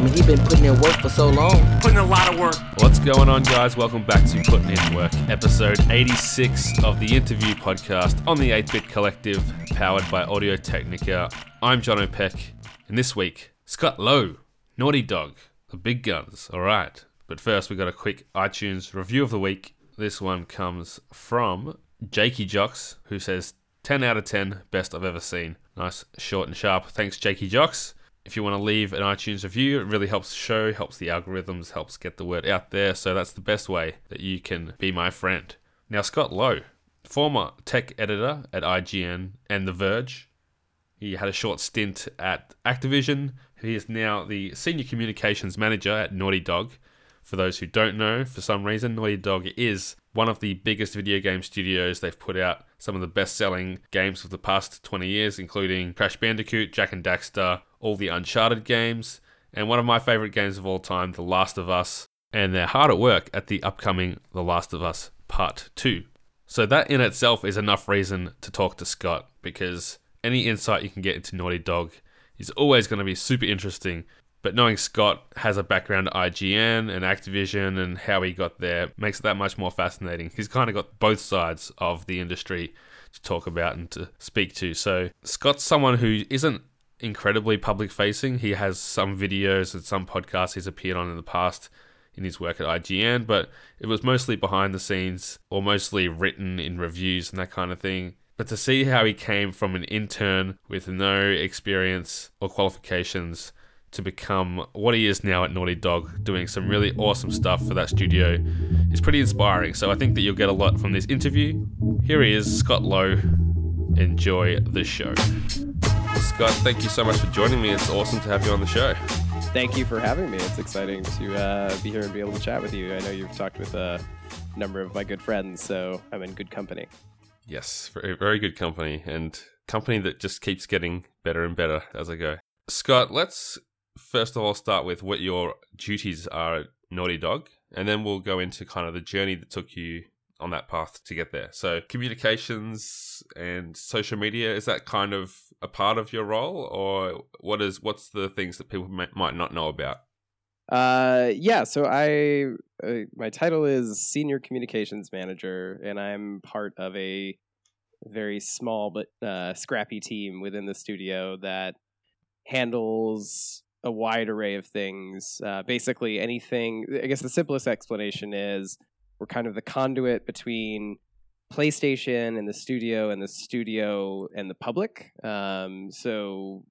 I mean, he been putting in work for so long. Putting a lot of work. What's going on, guys? Welcome back to Putting In Work, episode 86 of the interview podcast on the 8 Bit Collective, powered by Audio Technica. I'm John O'Peck, and this week, Scott Lowe, Naughty Dog, the big guns. All right. But first, we got a quick iTunes review of the week. This one comes from Jakey Jocks, who says 10 out of 10, best I've ever seen. Nice, short and sharp. Thanks, Jakey Jocks. If you want to leave an iTunes review, it really helps the show, helps the algorithms, helps get the word out there. So that's the best way that you can be my friend. Now, Scott Lowe, former tech editor at IGN and The Verge. He had a short stint at Activision. He is now the senior communications manager at Naughty Dog. For those who don't know, for some reason, Naughty Dog is one of the biggest video game studios. They've put out some of the best selling games of the past 20 years, including Crash Bandicoot, Jak and Daxter, all the Uncharted games, and one of my favorite games of all time, The Last of Us. And they're hard at work at the upcoming The Last of Us Part 2. So, that in itself is enough reason to talk to Scott because any insight you can get into Naughty Dog is always going to be super interesting. But knowing Scott has a background at IGN and Activision and how he got there makes it that much more fascinating. He's kind of got both sides of the industry to talk about and to speak to. So, Scott's someone who isn't incredibly public facing. He has some videos and some podcasts he's appeared on in the past in his work at IGN, but it was mostly behind the scenes or mostly written in reviews and that kind of thing. But to see how he came from an intern with no experience or qualifications to become what he is now at Naughty Dog, doing some really awesome stuff for that studio, is pretty inspiring. So I think that you'll get a lot from this interview. Here he is, Scott Lowe. Enjoy the show. Scott, thank you so much for joining me. It's awesome to have you on the show. Thank you for having me. It's exciting to uh, be here and be able to chat with you. I know you've talked with a number of my good friends, so I'm in good company. Yes, very, very good company, and company that just keeps getting better and better as I go. Scott, let's first of all start with what your duties are at Naughty Dog, and then we'll go into kind of the journey that took you on that path to get there. So, communications and social media is that kind of a part of your role, or what is what's the things that people might, might not know about? Uh, yeah. So I uh, my title is senior communications manager, and I'm part of a very small but uh, scrappy team within the studio that handles a wide array of things. Uh, basically, anything. I guess the simplest explanation is we're kind of the conduit between PlayStation and the studio, and the studio and the public. Um, so,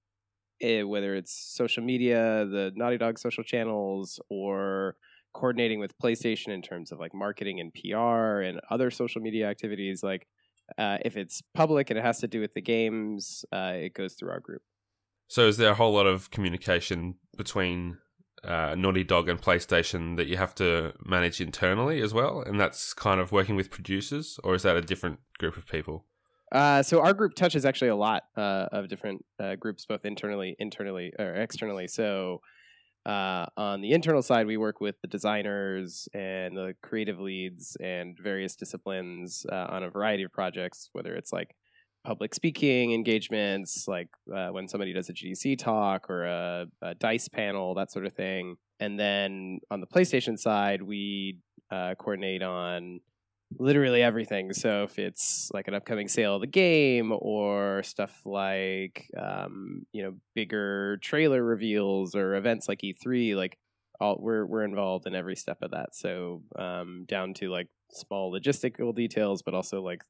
it, whether it's social media, the Naughty Dog social channels, or coordinating with PlayStation in terms of like marketing and PR and other social media activities, like uh, if it's public and it has to do with the games, uh, it goes through our group. So, is there a whole lot of communication between uh, Naughty Dog and PlayStation that you have to manage internally as well? And that's kind of working with producers, or is that a different group of people? Uh, so our group touches actually a lot uh, of different uh, groups, both internally, internally or externally. So uh, on the internal side, we work with the designers and the creative leads and various disciplines uh, on a variety of projects, whether it's like public speaking engagements, like uh, when somebody does a GDC talk or a, a, dice panel, that sort of thing. And then on the PlayStation side, we uh, coordinate on literally everything. So if it's like an upcoming sale of the game or stuff like um, you know bigger trailer reveals or events like E3, like all we're we're involved in every step of that. So um, down to like small logistical details, but also like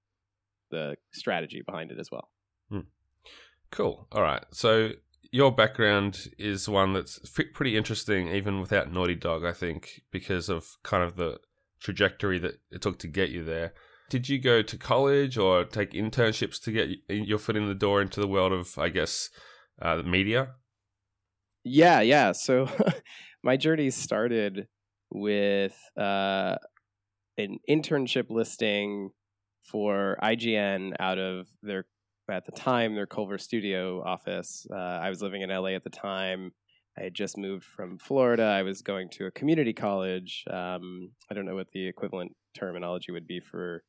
the strategy behind it as well. Hmm. Cool. All right. So your background is one that's pretty interesting, even without Naughty Dog. I think because of kind of the trajectory that it took to get you there. Did you go to college or take internships to get your foot in the door into the world of, I guess, uh, the media? Yeah, yeah. So my journey started with uh, an internship listing for IGN out of their at the time their Culver Studio office. Uh, I was living in LA at the time. I had just moved from Florida. I was going to a community college. Um, I don't know what the equivalent terminology would be for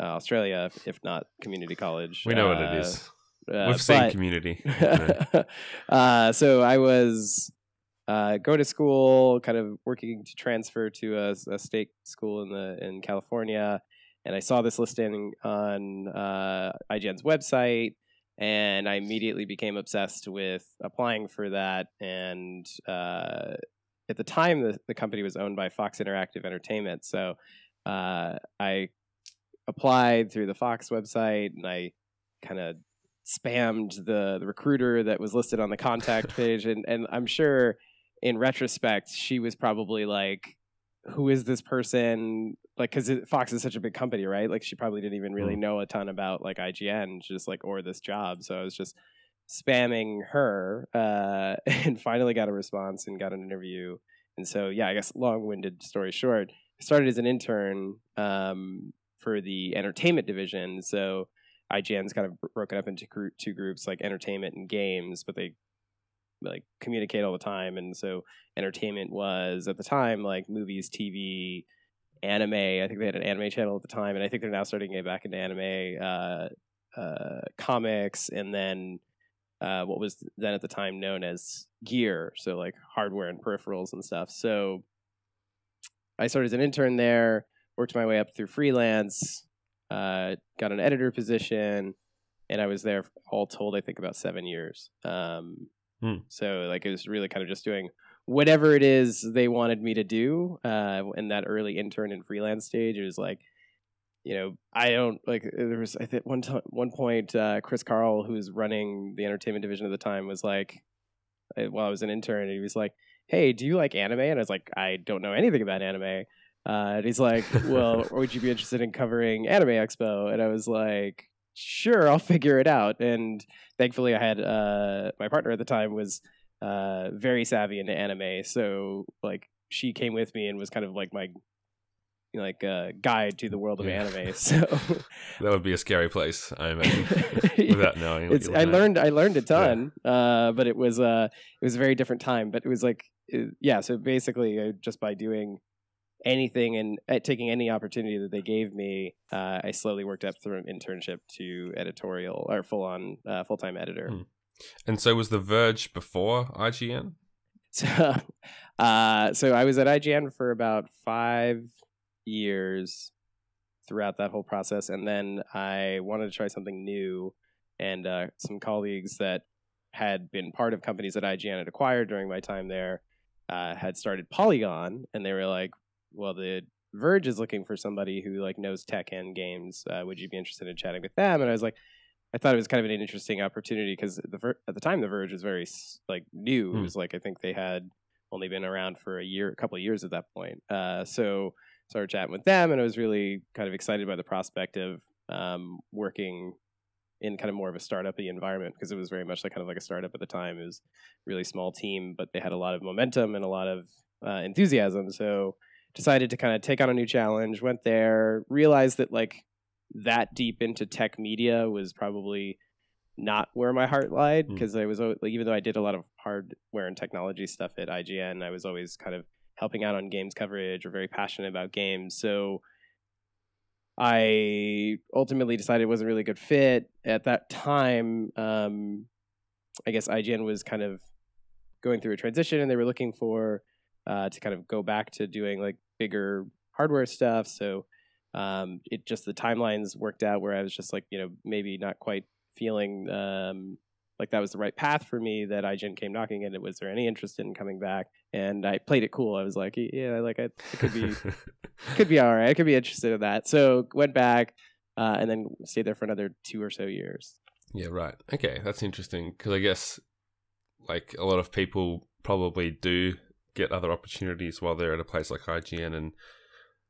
uh, Australia, if, not community college. We know uh, what it is. uh. Uh, We've seen community. uh, so I was uh, go to school, kind of working to transfer to a, a, state school in the in California, and I saw this listing on uh, IGN's website, and I immediately became obsessed with applying for that. And uh, at the time, the, the company was owned by Fox Interactive Entertainment, so uh, I applied through the Fox website, and I kind of spammed the, the recruiter that was listed on the contact page, and and I'm sure in retrospect she was probably like, "Who is this person?" Like, because Fox is such a big company, right? Like, she probably didn't even really mm. know a ton about like IGN, just like or this job. So I was just spamming her, uh, and finally got a response and got an interview. And so, yeah, I guess long-winded story short, I started as an intern um, for the entertainment division. So IGN's kind of broken up into group, two groups, like entertainment and games, but they like communicate all the time. And so entertainment was at the time like movies, TV, anime. I think they had an anime channel at the time, and I think they're now starting to get back into anime, uh, uh, comics, and then uh, what was then at the time known as gear, so like hardware and peripherals and stuff. So I started as an intern there, worked my way up through freelance, uh, got an editor position, and I was there all told, I think about seven years. Um, hmm. So like it was really kind of just doing whatever it is they wanted me to do uh, in that early intern and freelance stage. It was like, you know, I don't like. There was I think one time, one point, uh, Chris Carle, who was running the entertainment division at the time, was like, uh, while I was an intern, and he was like, "Hey, do you like anime?" And I was like, "I don't know anything about anime." Uh, and he's like, "Well, would you be interested in covering Anime Expo?" And I was like, "Sure, I'll figure it out." And thankfully, I had uh, my partner at the time was uh, very savvy into anime, so like she came with me and was kind of like my like uh, guide to the world of yeah. anime. So that would be a scary place, I imagine, without knowing. It's, I learned I learned a ton, yeah. uh, but it was uh, it was a very different time. But it was like it, yeah, so basically uh, just by doing anything and uh, taking any opportunity that they gave me, uh, I slowly worked up through an internship to editorial or full on uh, full time editor. Hmm. And so was The Verge before IGN? So, uh, so I was at IGN for about five years throughout that whole process, and then I wanted to try something new, and uh, some colleagues that had been part of companies that IGN had acquired during my time there uh, had started Polygon, and they were like, well, the Verge is looking for somebody who like knows tech and games. Uh, would you be interested in chatting with them? And I was like, I thought it was kind of an interesting opportunity because the at the time the Verge was very like new. Mm. It hmm. was like I think they had only been around for a year, a couple of years at that point. Uh, so started chatting with them, and I was really kind of excited by the prospect of um, working in kind of more of a startup environment because it was very much like kind of like a startup at the time. It was really small team, but they had a lot of momentum and a lot of uh, enthusiasm. So decided to kind of take on a new challenge, went there, realized that like that deep into tech media was probably not where my heart lied because mm. I was like, even though I did a lot of hardware and technology stuff at IGN, I was always kind of helping out on games coverage or very passionate about games. So I ultimately decided it wasn't really a good fit at that time. Um, I guess IGN was kind of going through a transition, and they were looking for uh, to kind of go back to doing like bigger hardware stuff. So um, it just the timelines worked out where I was just like, you know, maybe not quite feeling um, like that was the right path for me. That IGN came knocking, and it was there any interest in coming back? And I played it cool. I was like, yeah, like it, it could be, could be all right. I could be interested in that. So went back, uh, and then stayed there for another two or so years. Yeah, right. Okay, that's interesting because I guess like a lot of people probably do get other opportunities while they're at a place like IGN and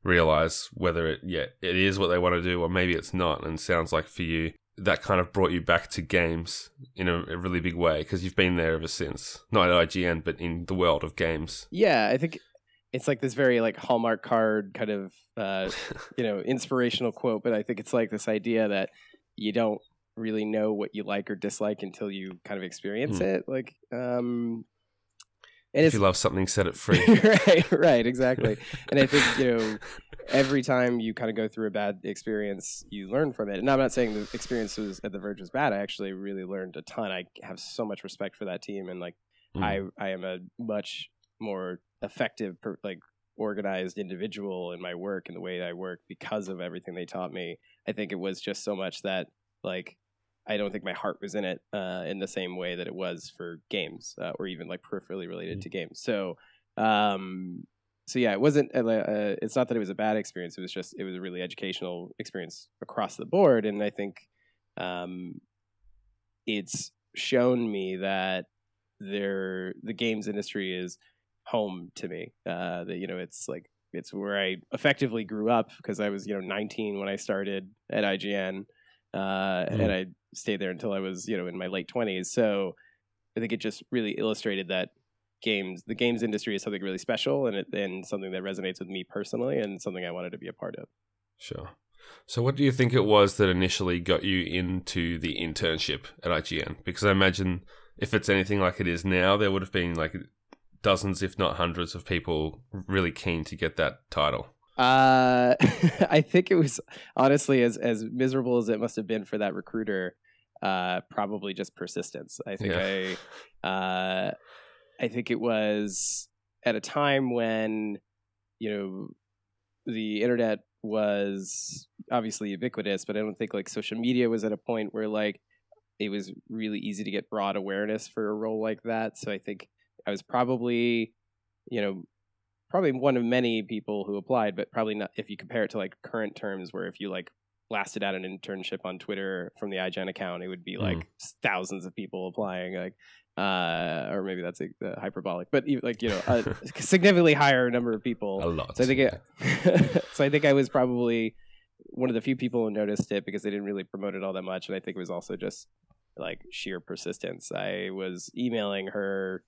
realize whether it yeah it is what they want to do or maybe it's not and sounds like for you that kind of brought you back to games in a, a really big way because you've been there ever since not at IGN but in the world of games yeah I think it's like this very like hallmark card kind of uh, you know inspirational quote but I think it's like this idea that you don't really know what you like or dislike until you kind of experience mm. it like um and if you love something, set it free. right, right, exactly. and I think you know, every time you kind of go through a bad experience, you learn from it. And I'm not saying the experience was at the Verge was bad. I actually really learned a ton. I have so much respect for that team, and like Mm. I I am a much more effective, per, like organized individual in my work and the way I work because of everything they taught me. I think it was just so much that like I don't think my heart was in it uh, in the same way that it was for games uh, or even like peripherally related Mm. to games. So um so yeah, it wasn't. Uh, uh, it's not that it was a bad experience. It was just it was a really educational experience across the board, and I think um, it's shown me that there the games industry is home to me. Uh, that you know, it's like it's where I effectively grew up because I was you know 19 when I started at IGN, uh, and I stayed there until I was you know in my late 20s. So I think it just really illustrated that games the games industry is something really special and it, and something that resonates with me personally and something I wanted to be a part of. Sure. So, what do you think it was that initially got you into the internship at IGN? Because I imagine if it's anything like it is now, there would have been like dozens, if not hundreds, of people really keen to get that title. Uh, I think it was honestly as as miserable as it must have been for that recruiter. Uh, probably just persistence. I think I, uh, I think it was at a time when, you know, the internet was obviously ubiquitous, but I don't think like social media was at a point where like it was really easy to get broad awareness for a role like that. So I think I was probably, you know, probably one of many people who applied, but probably not if you compare it to like current terms where if you like blasted out an internship on Twitter from the IGN account, it would be like Mm. thousands of people applying, like uh, or maybe that's uh, hyperbolic, but even, like you know, a significantly higher number of people. A lot. So I think it, so I think I was probably one of the few people who noticed it because they didn't really promote it all that much, and I think it was also just like sheer persistence. I was emailing her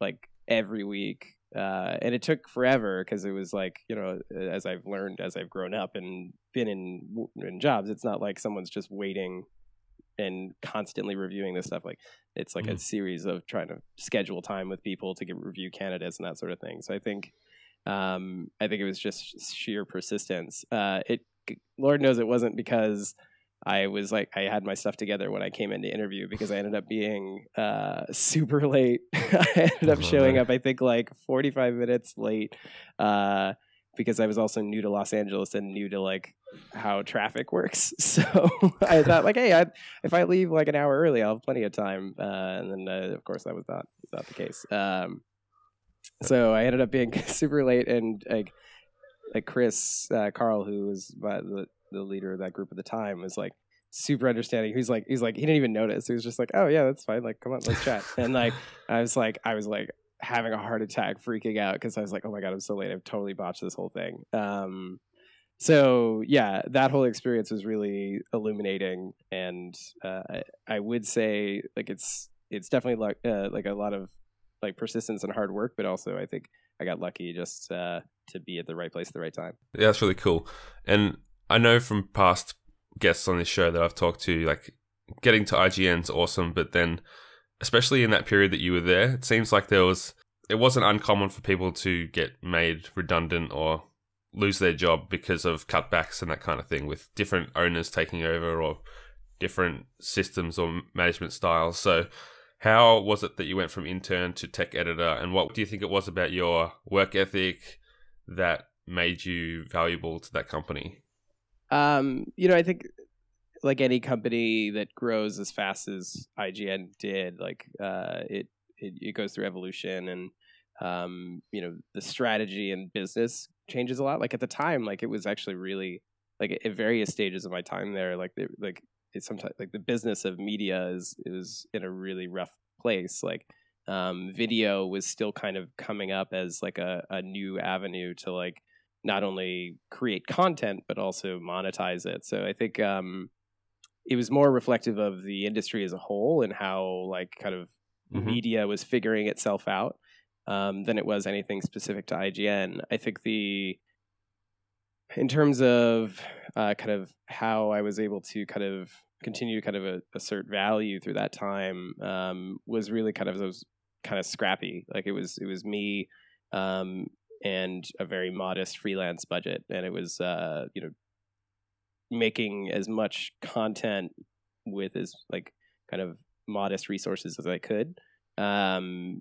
like every week, uh, and it took forever because it was like you know, as I've learned as I've grown up and been in in jobs, it's not like someone's just waiting and constantly reviewing this stuff like it's like a Mhm. series of trying to schedule time with people to get review candidates and that sort of thing so i think um i think it was just sheer persistence uh it lord knows it wasn't because i was like i had my stuff together when i came in to interview because i ended up being uh super late i ended up Oh, showing up i think like 45 minutes late uh because I was also new to Los Angeles and new to like how traffic works. So I thought like, hey, I, if I leave like an hour early, I'll have plenty of time. Uh, and then uh, of course that was not not the case. Um, so I ended up being super late, and like like Chris uh, Carle, who was my, the the leader of that group at the time, was like super understanding. He's like he's like he didn't even notice. He was just like, oh yeah, that's fine. Like come on, let's chat. And like I was like I was like having a heart attack, freaking out because I was like, oh my god, I'm so late. I've totally botched this whole thing. Um, so yeah, that whole experience was really illuminating, and uh, I, I would say like it's it's definitely like uh, like a lot of like persistence and hard work, but also I think I got lucky just uh, to be at the right place at the right time. Yeah, that's really cool. And I know from past guests on this show that I've talked to, like getting to IGN's awesome, but then especially in that period that you were there, it seems like there was it wasn't uncommon for people to get made redundant or lose their job because of cutbacks and that kind of thing with different owners taking over or different systems or management styles. So how was it that you went from intern to tech editor and what do you think it was about your work ethic that made you valuable to that company? Um, you know, I think like any company that grows as fast as IGN did, like uh, it, it it goes through evolution and um, you know the strategy and business changes a lot. Like at the time, like it was actually really like at various stages of my time there, like like it's sometimes like the business of media is is in a really rough place. Like um, video was still kind of coming up as like a, a new avenue to like not only create content but also monetize it. So I think um, it was more reflective of the industry as a whole and how like kind of Mhm. media was figuring itself out um, than it was anything specific to IGN. I think the in terms of uh, kind of how I was able to kind of continue to kind of a, assert value through that time um, was really kind of those kind of scrappy. Like it was it was me um, and a very modest freelance budget, and it was uh, you know making as much content with as like kind of modest resources as I could. um,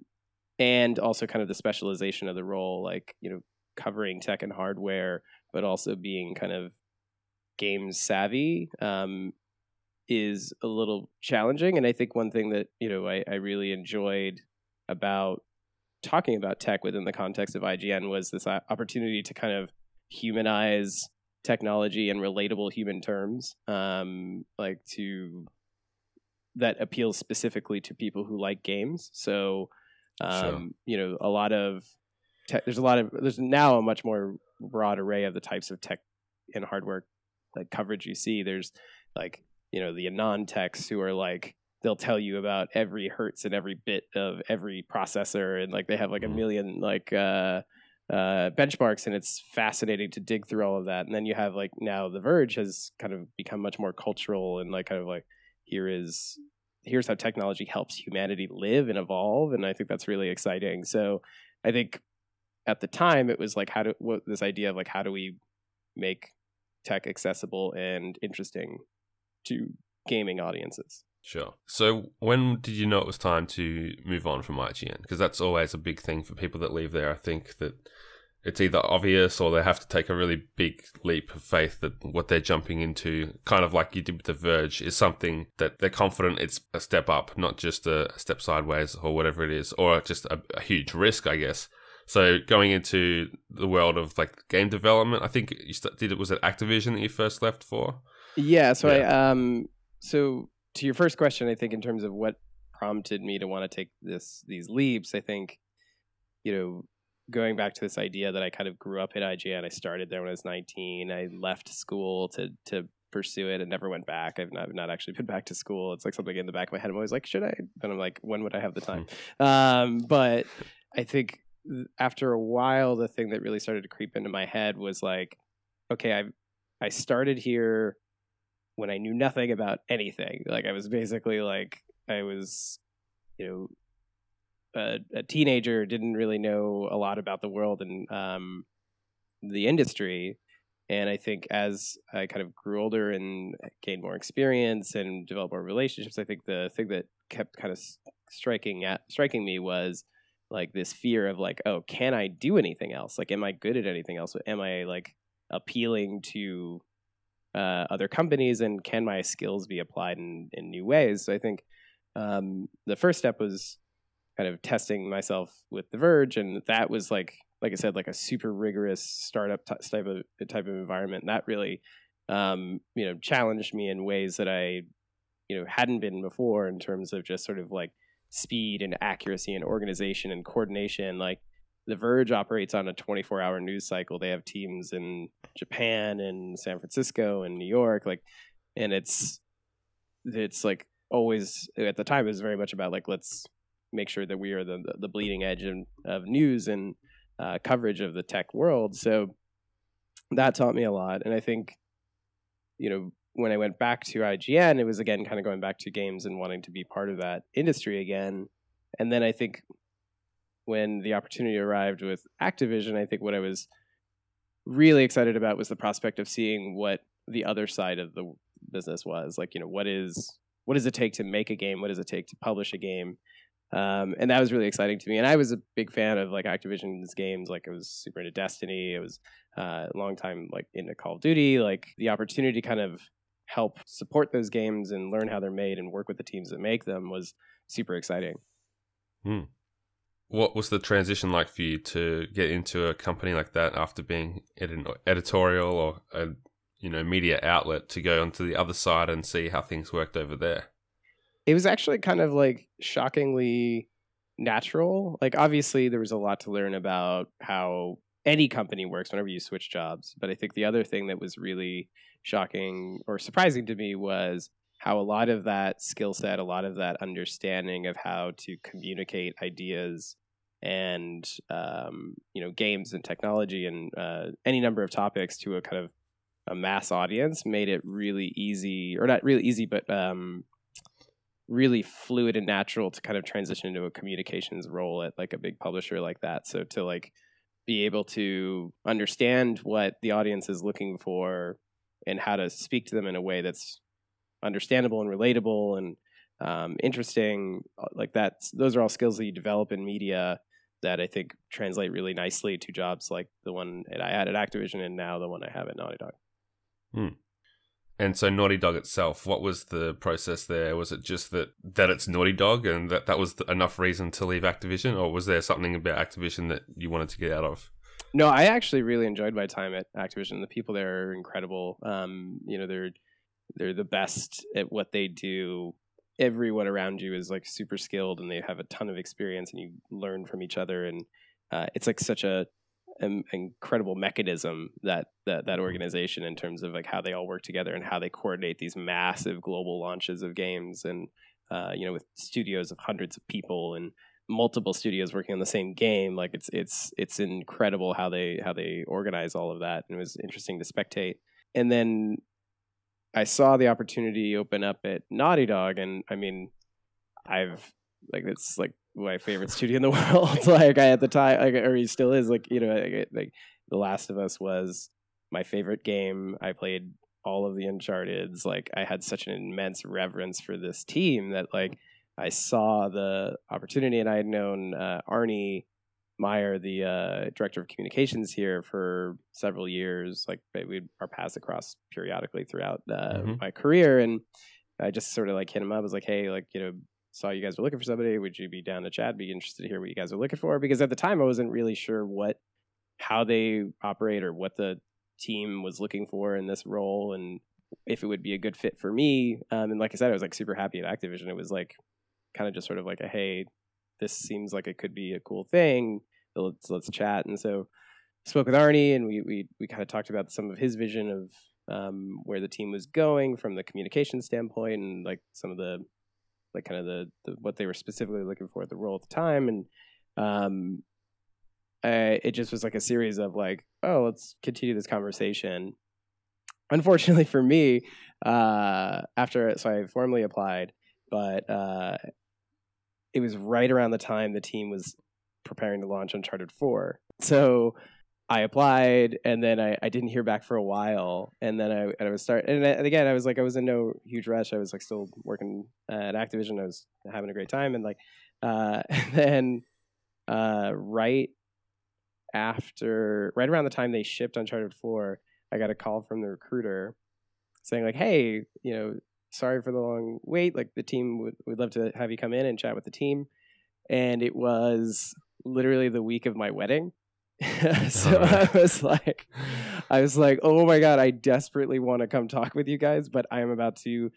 and also kind of the specialization of the role, like you know, covering tech and hardware, but also being kind of game savvy um, is a little challenging. And I think one thing that you know I, I really enjoyed about talking about tech within the context of IGN was this opportunity to kind of humanize technology in relatable human terms, um, like to that appeals specifically to people who like games. So, um, sure. you know, a lot of te- there's a lot of there's now a much more broad array of the types of tech and hardware like coverage you see. There's like you know the non-techs who are like they'll tell you about every hertz and every bit of every processor and like they have like a mm-hmm. million like uh uh, benchmarks, and it's fascinating to dig through all of that. And then you have like now The Verge has kind of become much more cultural and like kind of like here is here's how technology helps humanity live and evolve, and I think that's really exciting. So I think at the time it was like how do what this idea of like how do we make tech accessible and interesting to gaming audiences. Sure. So when did you know it was time to move on from IGN? Because that's always a big thing for people that leave there. I think that it's either obvious or they have to take a really big leap of faith that what they're jumping into, kind of like you did with The Verge, is something that they're confident it's a step up, not just a step sideways or whatever it is, or just a, a huge risk, I guess. So going into the world of like game development, I think you did it was it Activision that you first left for? Yeah. So yeah. I um so to your first question, I think in terms of what prompted me to want to take this these leaps, I think you know going back to this idea that I kind of grew up at IGN. I started there when I was 19. I left school to to pursue it and never went back. I've not, not actually been back to school. It's like something in the back of my head. I'm always like, should I? But I'm like, when would I have the time? Um, but I think after a while, the thing that really started to creep into my head was like, okay, I I started here when I knew nothing about anything. Like I was basically like I was, you know, a, a teenager, didn't really know a lot about the world and um, the industry. And I think as I kind of grew older and gained more experience and developed more relationships, I think the thing that kept kind of striking at striking me was like this fear of like, oh, can I do anything else? Like, am I good at anything else? Am I like appealing to uh, other companies and can my skills be applied in, in new ways? So i think um, the first step was kind of testing myself with the verge and that was like like i said like a super rigorous startup t- type of type of environment. That really um, you know challenged me in ways that i you know hadn't been before in terms of just sort of like speed and accuracy and organization and coordination. Like the Verge operates on a 24 hour news cycle. They have teams in Japan and San Francisco and New York, like, and it's it's like always at the time it was very much about like let's make sure that we are the the bleeding edge of, of news and uh, coverage of the tech world. So that taught me a lot, and I think you know when I went back to IGN, it was again kind of going back to games and wanting to be part of that industry again. And then I think when the opportunity arrived with Activision, I think what I was really excited about was the prospect of seeing what the other side of the business was. Like, you know, what is what does it take to make a game? What does it take to publish a game? Um, and that was really exciting to me. And I was a big fan of like Activision's games. Like I was super into Destiny. I was uh, a long time like into Call of Duty. Like the opportunity to kind of help support those games and learn how they're made and work with the teams that make them was super exciting. Hmm. What was the transition like for you to get into a company like that after being at an editorial or a you know media outlet to go onto the other side and see how things worked over there? It was actually kind of like shockingly natural. Like obviously there was a lot to learn about how any company works whenever you switch jobs, but I think the other thing that was really shocking or surprising to me was how a lot of that skill set, a lot of that understanding of how to communicate ideas and um, you know games and technology and uh, any number of topics to a kind of a mass audience made it really easy, or not really easy, but um, really fluid and natural to kind of transition into a communications role at like a big publisher like that. So to like be able to understand what the audience is looking for and how to speak to them in a way that's understandable and relatable and um, interesting. uh, Like that's those are all skills that you develop in media that I think translate really nicely to jobs like the one that I had at Activision and now the one I have at Naughty Dog. And so Naughty Dog itself, what was the process there? Was it just that that it's Naughty Dog and that that was enough reason to leave Activision, or was there something about Activision that you wanted to get out of? No, I actually really enjoyed my time at Activision. The people there are incredible. Um, you know, they're they're the best at what they do. Everyone around you is like super skilled, and they have a ton of experience, and you learn from each other. And uh, it's like such a an incredible mechanism that, that that organization in terms of like how they all work together and how they coordinate these massive global launches of games and uh, you know with studios of hundreds of people and multiple studios working on the same game like it's it's it's incredible how they how they organize all of that and it was interesting to spectate and then i saw the opportunity open up at naughty dog and i mean i've like it's like my favorite studio in the world like i at the time like, or he still is like you know like, like the last of us was my favorite game. I played all of the uncharted's. Like i had such an immense reverence for this team that like I saw the opportunity, and I had known uh, Arne Meyer, the uh, director of communications here, for several years. Like we our paths across periodically throughout uh, Mhm. my career, and I just sort of like hit him up. I was like, "Hey, like you know, saw you guys were looking for somebody. Would you be down to chat? Be interested to hear what you guys are looking for?" Because at the time, I wasn't really sure what how they operate or what the team was looking for in this role, and if it would be a good fit for me. Um, and like I said, I was like super happy at Activision. It was like kind of just sort of like a hey, this seems like it could be a cool thing. Let's let's chat. And so spoke with Arne, and we we we kind of talked about some of his vision of um, where the team was going from the communication standpoint, and like some of the like kind of the, the what they were specifically looking for at the role at the time, and um, I, it just was like a series of like, oh, let's continue this conversation. Unfortunately for me, uh, after so I formally applied, but uh, it was right around the time the team was preparing to launch Uncharted 4. So I applied and then I, I didn't hear back for a while. And then I, and I was start and, and again, I was like, I was in no huge rush. I was like still working at Activision. I was having a great time. And like, uh, and then uh, right after, right around the time they shipped Uncharted 4, I got a call from the recruiter saying like, hey, you know, sorry for the long wait. Like the team would would love to have you come in and chat with the team. And it was literally the week of my wedding. so I was like I was like, "Oh my god, I desperately want to come talk with you guys, but I am about to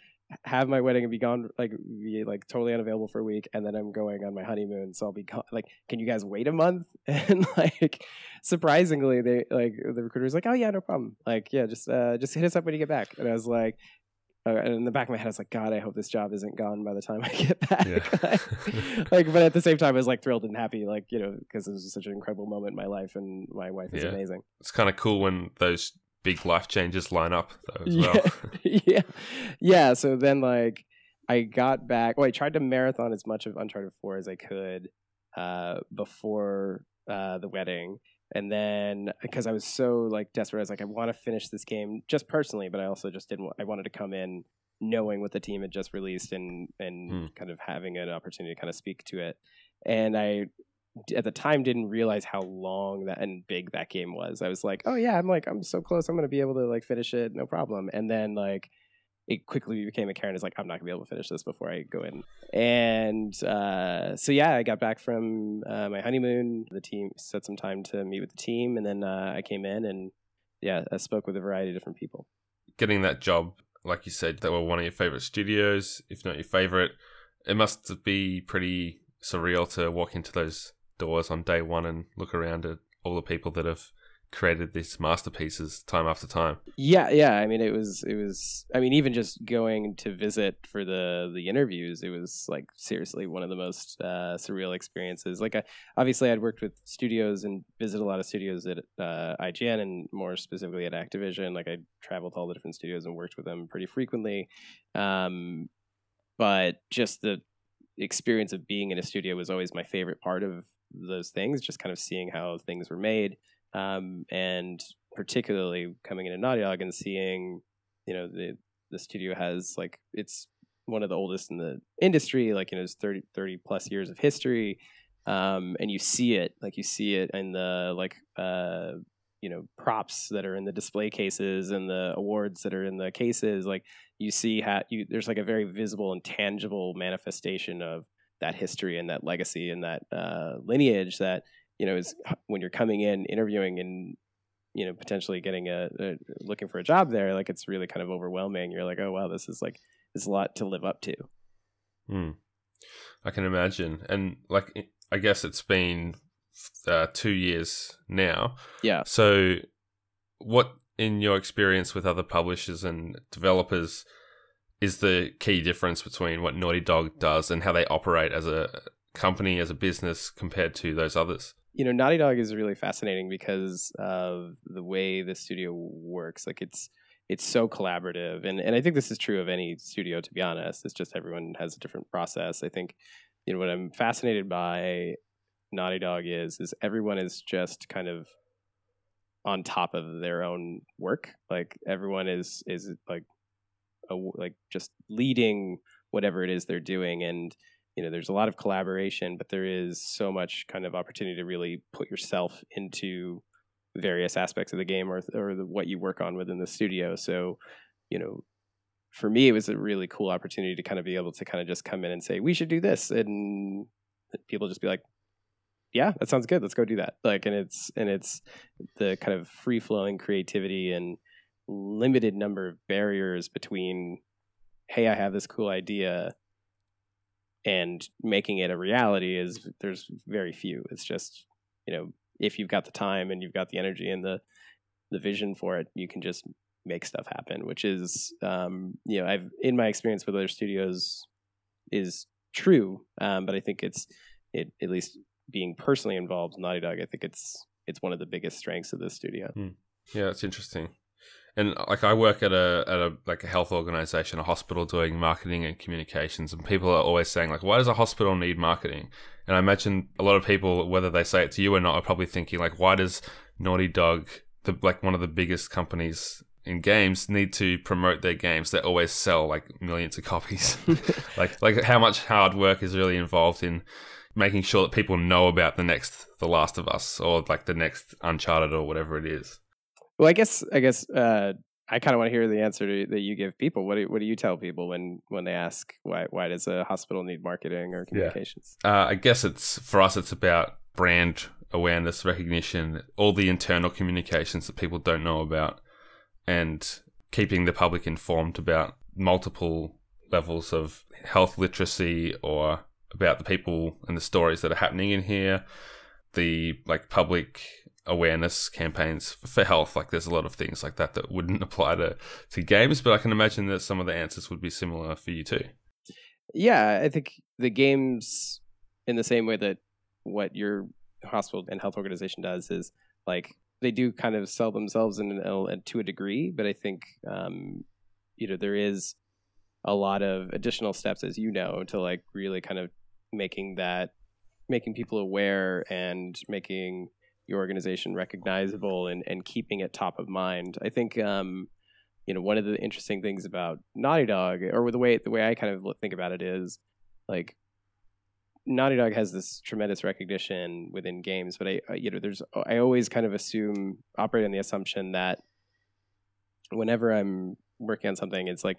have my wedding and be gone like be like totally unavailable for a week and then I'm going on my honeymoon, so I'll be gone. like, can you guys wait a month?" And like surprisingly, they like the recruiter was like, "Oh yeah, no problem. Like, yeah, just uh just hit us up when you get back." And I was like and in the back of my head, I was like, God, I hope this job isn't gone by the time I get back. Yeah. like, but at the same time, I was like thrilled and happy, like you know, because it was such an incredible moment in my life, and my wife is Yeah. amazing. it's kind of cool when those big life changes line up, though, as yeah, well. yeah, yeah. So then, like, I got back. Well, I tried to marathon as much of Uncharted Four as I could uh, before uh, the wedding, and then because I was so like desperate, I was like, I want to finish this game just personally, but I also just didn't. I wanted to come in knowing what the team had just released and and Hmm. kind of having an opportunity to kind of speak to it, and I At the time, didn't realize how long that and big that game was. I was like, "Oh yeah, I'm like, I'm so close. I'm gonna be able to like finish it, no problem." And then like, it quickly became apparent. It's like I'm not gonna be able to finish this before I go in. And uh, so yeah, I got back from uh, my honeymoon. The team set some time to meet with the team, and then uh, I came in and yeah, I spoke with a variety of different people. Getting that job, like you said, that were one of your favorite studios, if not your favorite, it must be pretty surreal to walk into those doors on day one and look around at all the people that have created these masterpieces time after time. Yeah, yeah. I mean, it was, it was. I mean, even just going to visit for the the interviews, it was like seriously one of the most uh, surreal experiences. Like, I, obviously, I'd worked with studios and visited a lot of studios at uh, IGN and more specifically at Activision. Like, I traveled to all the different studios and worked with them pretty frequently. Um, but just the experience of being in a studio was always my favorite part of those things. Just kind of seeing how things were made um, and particularly coming into Naughty Dog and seeing, you know, the the studio has like it's one of the oldest in the industry. Like you know, it's 30, 30 plus years of history, um, and you see it. Like you see it in the like uh, you know props that are in the display cases and the awards that are in the cases. Like you see how you there's like a very visible and tangible manifestation of that history and that legacy and that uh, lineage that you know is when you're coming in interviewing and you know potentially getting a, a, looking for a job there like it's really kind of overwhelming. You're like oh wow this is like this is a lot to live up to. Mm. i can imagine. And like i guess it's been uh, two years now. Yeah. So what in your experience with other publishers and developers is the key difference between what naughty dog does and how they operate as a company as a business compared to those others you know, Naughty Dog is really fascinating because of the way the studio works. Like it's it's so collaborative, and and I think this is true of any studio. To be honest, it's just everyone has a different process. I think you know what I'm fascinated by Naughty Dog is is everyone is just kind of on top of their own work. Like everyone is is like a, like just leading whatever it is they're doing, and you know there's a lot of collaboration but there is so much kind of opportunity to really put yourself into various aspects of the game or or the, what you work on within the studio. So you know for me it was a really cool opportunity to kind of be able to kind of just come in and say we should do this and people just be like yeah that sounds good. Let's go do that. Like and it's and it's the kind of free flowing creativity and limited number of barriers between hey i have this cool idea and making it a reality is there's very few. It's just you know if you've got the time and you've got the energy and the the vision for it, you can just make stuff happen. Which is um, you know I've in my experience with other studios is true, um, but I think it's it at least being personally involved in Naughty Dog. I think it's it's one of the biggest strengths of this studio. Hmm. Yeah, it's interesting and like I work at a at a like a health organization, a hospital doing marketing and communications, and people are always saying like, why does a hospital need marketing? And I imagine a lot of people, whether they say it to you or not, are probably thinking like, why does Naughty Dog, the like one of the biggest companies in games, need to promote their games that always sell like millions of copies? like like how much hard work is really involved in making sure that people know about the next The Last of Us or like the next Uncharted or whatever it is. Well, I guess I guess uh, I kind of want to hear the answer to, that you give people. What do, what do you tell people when when they ask why why does a hospital need marketing or communications? Yeah. Uh, I guess it's for us. It's about brand awareness, recognition, all the internal communications that people don't know about, and keeping the public informed about multiple levels of health literacy or about the people and the stories that are happening in here the like public awareness campaigns for health. Like there's a lot of things like that that wouldn't apply to, to games, but I can imagine that some of the answers would be similar for you too. Yeah, I think the games, in the same way that what your hospital and health organization does, is like they do kind of sell themselves in an, to a degree, but I think um, you know there is a lot of additional steps, as you know, to like really kind of making that making people aware and making your organization recognizable and, and keeping it top of mind. I think um, you know one of the interesting things about Naughty Dog, or the way the way I kind of think about it is like Naughty Dog has this tremendous recognition within games, but I you know there's I always kind of assume operate on the assumption that whenever I'm working on something, it's like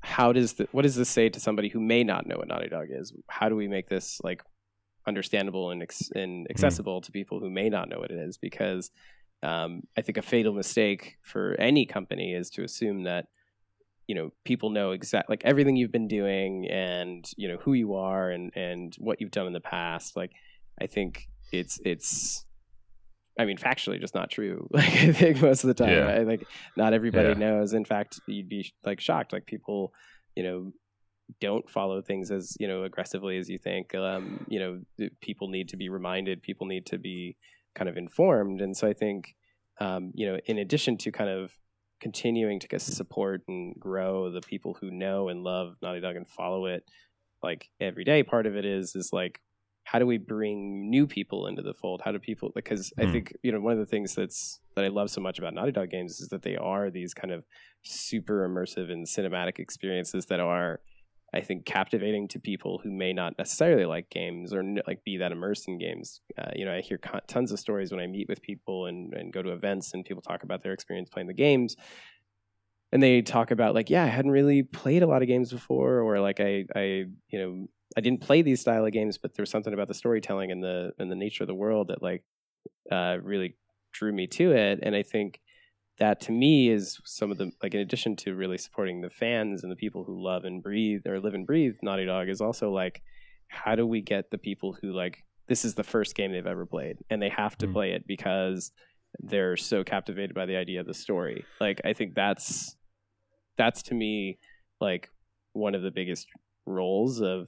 how does the, what does this say to somebody who may not know what Naughty Dog is? How do we make this like understandable and, ex- and hmm. accessible mm. to people who may not know what it is because um, I think a fatal mistake for any company is to assume that you know people know exactly like everything you've been doing and you know who you are and and what you've done in the past like I think it's it's I mean factually just not true like I think most of the time yeah. I think not everybody yeah. knows in fact you'd be like shocked like people you know don't follow things as you know aggressively as you think. Um, you know, people need to be reminded. People need to be kind of informed. And so I think, um, you know, in addition to kind of continuing to support and grow the people who know and love Naughty Dog and follow it, like every day, part of it is is like how do we bring new people into the fold? How do people because mm. I hmm. think you know one of the things that's that I love so much about Naughty Dog games is that they are these kind of super immersive and cinematic experiences that are I think captivating to people who may not necessarily like games or like be that immersed in games. Uh, you know, I hear tons of stories when I meet with people and, and go to events and people talk about their experience playing the games. And they talk about like, yeah, I hadn't really played a lot of games before, or like I, I, you know, I didn't play these style of games, but there's something about the storytelling and the and the nature of the world that like uh, really drew me to it. And I think that to me is some of the like in addition to really supporting the fans and the people who love and breathe or live and breathe Naughty Dog is also like how do we get the people who like this is the first game they've ever played and they have to mm. play it because they're so captivated by the idea of the story. Like I think that's that's to me like one of the biggest roles of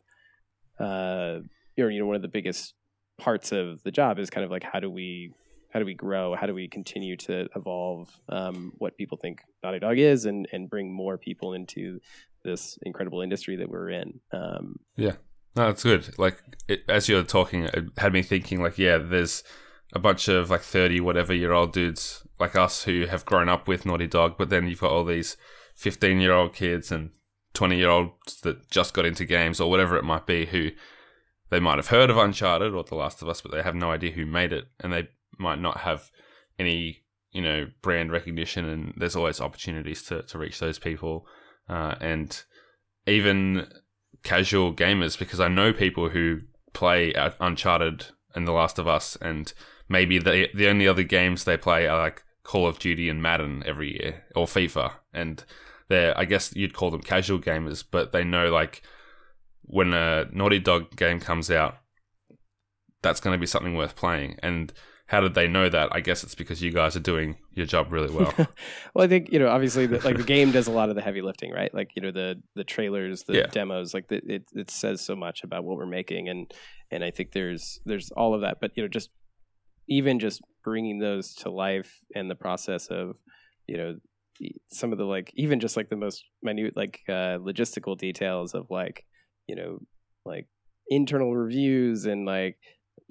uh or you know one of the biggest parts of the job is kind of like how do we how do we grow? How do we continue to evolve um, what people think Naughty Dog is, and and bring more people into this incredible industry that we're in? Um, yeah, no, that's good. Like it, as you're talking, it had me thinking like, yeah, there's a bunch of like thirty whatever year old dudes like us who have grown up with Naughty Dog, but then you've got all these fifteen year old kids and twenty year olds that just got into games or whatever it might be who they might have heard of Uncharted or The Last of Us, but they have no idea who made it, and they might not have any you know brand recognition, and there's always opportunities to to reach those people, uh, and even casual gamers because I know people who play Uncharted and The Last of Us, and maybe the the only other games they play are like Call of Duty and Madden every year or FIFA, and they're I guess you'd call them casual gamers, but they know like when a Naughty Dog game comes out, that's going to be something worth playing, and how did they know that? I guess it's because you guys are doing your job really well. well, I think you know, obviously, the, like the game does a lot of the heavy lifting, right? Like you know, the the trailers, the yeah. demos, like the, it it says so much about what we're making, and and I think there's there's all of that. But you know, just even just bringing those to life and the process of you know some of the like even just like the most minute like uh, logistical details of like you know like internal reviews and like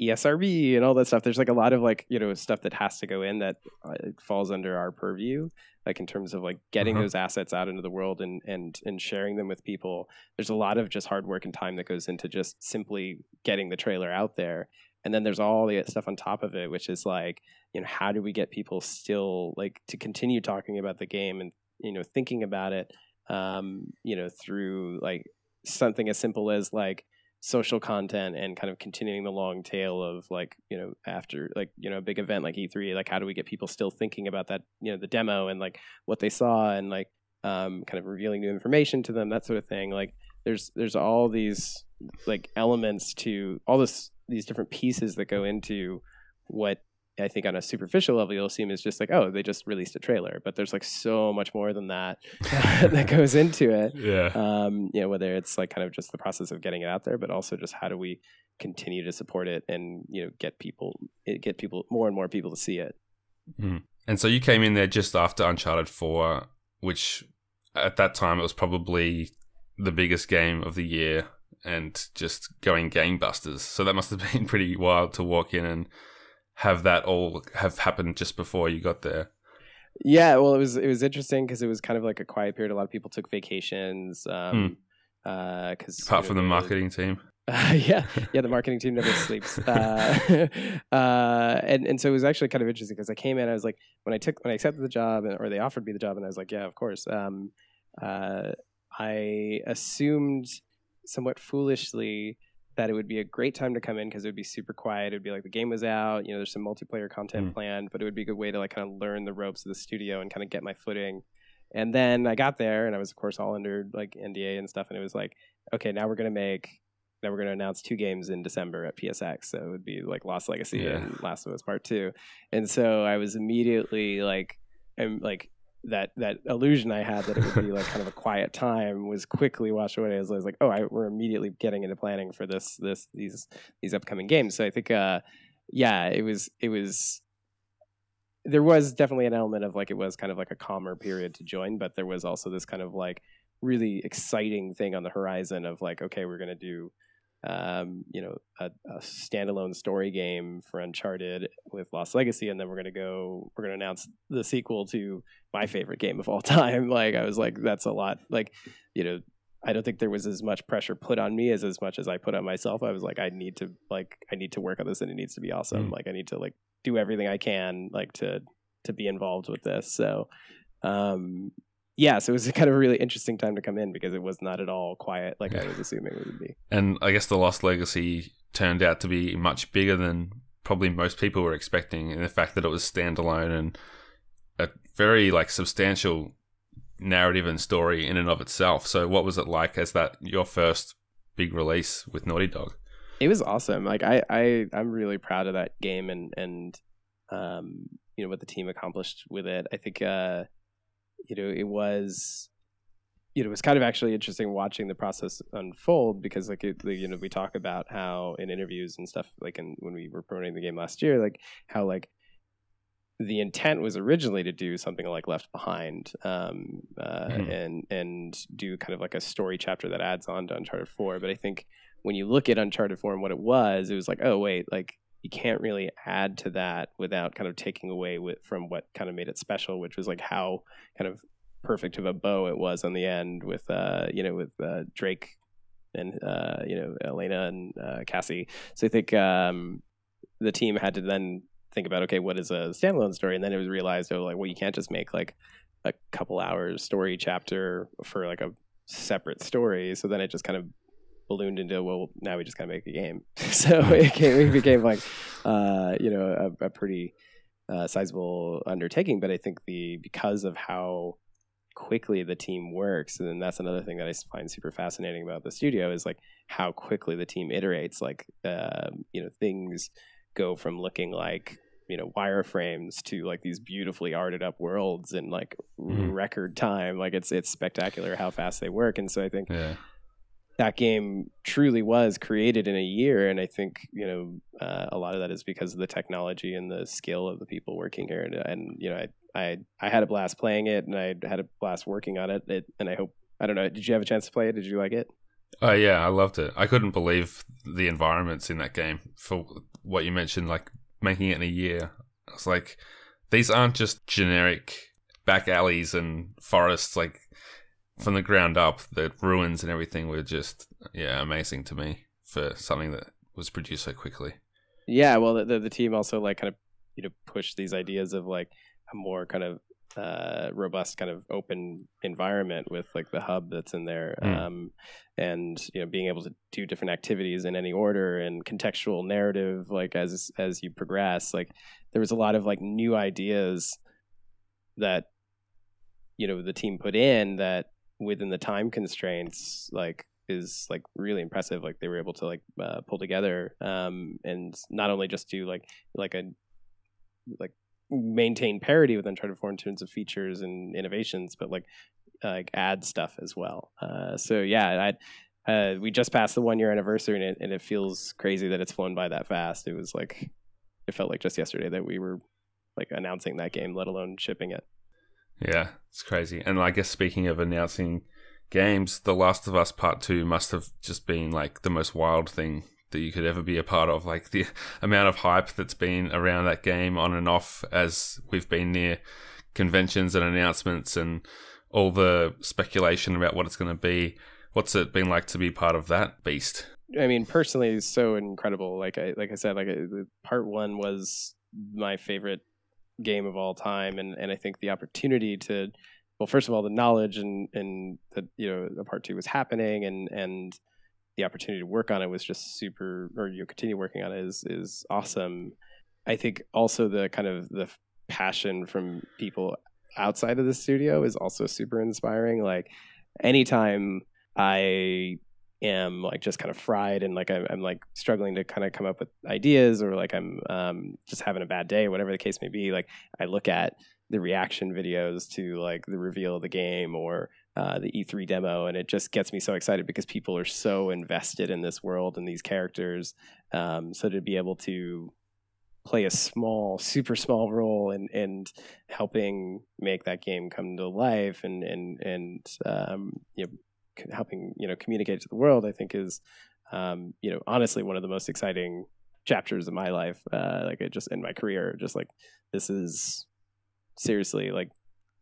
ESRB and all that stuff. There's like a lot of like you know stuff that has to go in that uh, falls under our purview, like in terms of like getting uh-huh. those assets out into the world and and and sharing them with people. There's a lot of just hard work and time that goes into just simply getting the trailer out there. And then there's all the stuff on top of it, which is like, you know, how do we get people still like to continue talking about the game and you know thinking about it, um, you know, through like something as simple as like social content and kind of continuing the long tail of like you know after like you know a big event like E3 like how do we get people still thinking about that you know the demo and like what they saw and like um, kind of revealing new information to them that sort of thing. Like there's there's all these like elements to all this these different pieces that go into what I think on a superficial level, you'll assume is just like, oh, they just released a trailer, but there's like so much more than that that goes into it. Yeah. Um, you know, whether it's like kind of just the process of getting it out there, but also just how do we continue to support it and you know get people get people more and more people to see it. Mm. And so you came in there just after Uncharted Four, which at that time it was probably the biggest game of the year and just going gangbusters. So that must have been pretty wild to walk in and have that all have happened just before you got there? Yeah, well, it was it was interesting because it was kind of like a quiet period. A lot of people took vacations. Um, hmm. uh, cause, apart know, from the marketing team. Uh, yeah, yeah, the marketing team never sleeps. Uh, uh, and and so it was actually kind of interesting because I came in, I was like, when I took when I accepted the job, or they offered me the job, and I was like, yeah, of course. Um, uh, I assumed somewhat foolishly that it would be a great time to come in because it would be super quiet. It would be like the game was out, you know, there's some multiplayer content mm. planned, but it would be a good way to like kind of learn the ropes of the studio and kind of get my footing. And then I got there and I was of course all under like NDA and stuff and it was like, okay, now we're going to make now we're going to announce two games in December at PSX. So it would be like Lost Legacy yeah. and Last of Us Part 2. And so I was immediately like I'm like that that illusion I had that it would be like kind of a quiet time was quickly washed away. As I was like, oh, I, we're immediately getting into planning for this this these these upcoming games. So I think, uh, yeah, it was it was there was definitely an element of like it was kind of like a calmer period to join, but there was also this kind of like really exciting thing on the horizon of like, okay, we're gonna do um, you know, a, a, standalone story game for Uncharted with Lost Legacy, and then we're gonna go, we're gonna announce the sequel to my favorite game of all time. Like I was like, that's a lot. Like, you know, I don't think there was as much pressure put on me as as much as I put on myself. I was like, I need to like I need to work on this and it needs to be awesome. Mm. Like I need to like do everything I can like to to be involved with this. So um yeah, so it was kind of a really interesting time to come in because it was not at all quiet like I was assuming it would be. And I guess the Lost Legacy turned out to be much bigger than probably most people were expecting, and the fact that it was standalone and a very like substantial narrative and story in and of itself. So, what was it like as that your first big release with Naughty Dog? It was awesome. Like I, I I'm really proud of that game and and um you know what the team accomplished with it. I think uh you know it was you know it was kind of actually interesting watching the process unfold because like it, you know we talk about how in interviews and stuff like in, when we were promoting the game last year like how like the intent was originally to do something like Left Behind, um, uh, Mhm. and and do kind of like a story chapter that adds on to Uncharted Four. But I think when you look at Uncharted Four and what it was, it was like, oh wait, like you can't really add to that without kind of taking away with, from what kind of made it special, which was like how kind of perfect of a bow it was on the end with uh, you know with uh, Drake and uh, you know Elena and uh, Cassie. So I think um, the team had to then think about okay, what is a standalone story, and then it was realized oh like well you can't just make like a couple hours story chapter for like a separate story. So then it just kind of ballooned into well now we just gotta make a game. so it, came, it became like uh, you know a, a pretty uh, sizable undertaking. But I think the because of how quickly the team works and that's another thing that i find super fascinating about the studio is like how quickly the team iterates like um, you know things go from looking like you know wireframes to like these beautifully arted up worlds in like Mhm. record time like it's it's spectacular how fast they work and so i think Yeah, that game truly was created in a year and i think you know uh, a lot of that is because of the technology and the skill of the people working here and, and you know I, I i had a blast playing it and i had a blast working on it, it and i hope i don't know did you have a chance to play it did you like it oh yeah, I loved it. I couldn't believe the environments in that game for what you mentioned, like making it in a year. It's like, these aren't just generic back alleys and forests, like from the ground up. The ruins and everything were just yeah amazing to me for something that was produced so quickly. yeah well the, the, the team also like kind of you know pushed these ideas of like a more kind of uh, robust kind of open environment with like the hub that's in there Mm. um, and you know being able to do different activities in any order and contextual narrative like as as you progress like there was a lot of like new ideas that you know the team put in that within the time constraints like is like really impressive like they were able to like uh, pull together um and not only just do like like a like maintain parity with Uncharted 4 in terms of features and innovations, but like uh, like add stuff as well. Uh, so yeah, I uh, we just passed the one year anniversary, and it, and it feels crazy that it's flown by that fast. It was like it felt like just yesterday that we were like announcing that game, let alone shipping it. Yeah, it's crazy. And I guess speaking of announcing games, The Last of Us Part 2 must have just been like the most wild thing that you could ever be a part of. Like the amount of hype that's been around that game on and off as we've been near conventions and announcements and all the speculation about what it's going to be. What's it been like to be part of that beast? I mean, personally, it's so incredible. Like I like I said, like I, part one was my favorite game of all time, and and I think the opportunity to, well, first of all, the knowledge and and that you know the part two was happening, and and the opportunity to work on it was just super, or you know, continue working on it is is awesome. I think also the kind of the passion from people outside of the studio is also super inspiring. Like anytime I am like just kind of fried and like I'm, I'm like struggling to kind of come up with ideas or like I'm um, just having a bad day, whatever the case may be. Like I look at the reaction videos to like the reveal of the game or uh, the E3 demo, and it just gets me so excited because people are so invested in this world and these characters. Um, so to be able to play a small, super small role in, in helping make that game come to life and and and um, you know helping you know communicate to the world, I think is um, you know honestly one of the most exciting chapters of my life. Uh, like it just in my career, just like this is seriously like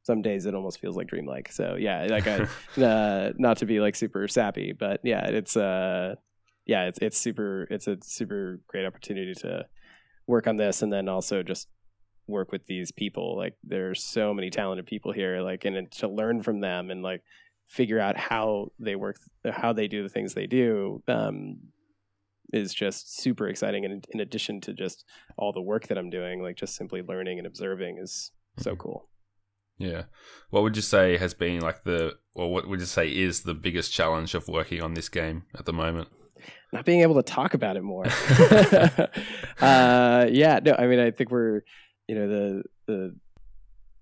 some days it almost feels like dreamlike. So yeah, like I, uh, not to be like super sappy, but yeah, it's uh, yeah, it's it's super, it's a super great opportunity to work on this, and then also just work with these people. Like there's so many talented people here, like and to learn from them and like figure out how they work, how they do the things they do. Um, is just super exciting. And in addition to just all the work that i'm doing like just simply learning and observing is so cool. Yeah. What would you say has been like the or what would you say is the biggest challenge of working on this game at the moment? Not being able to talk about it more. Uh, yeah no i mean i think we're you know the the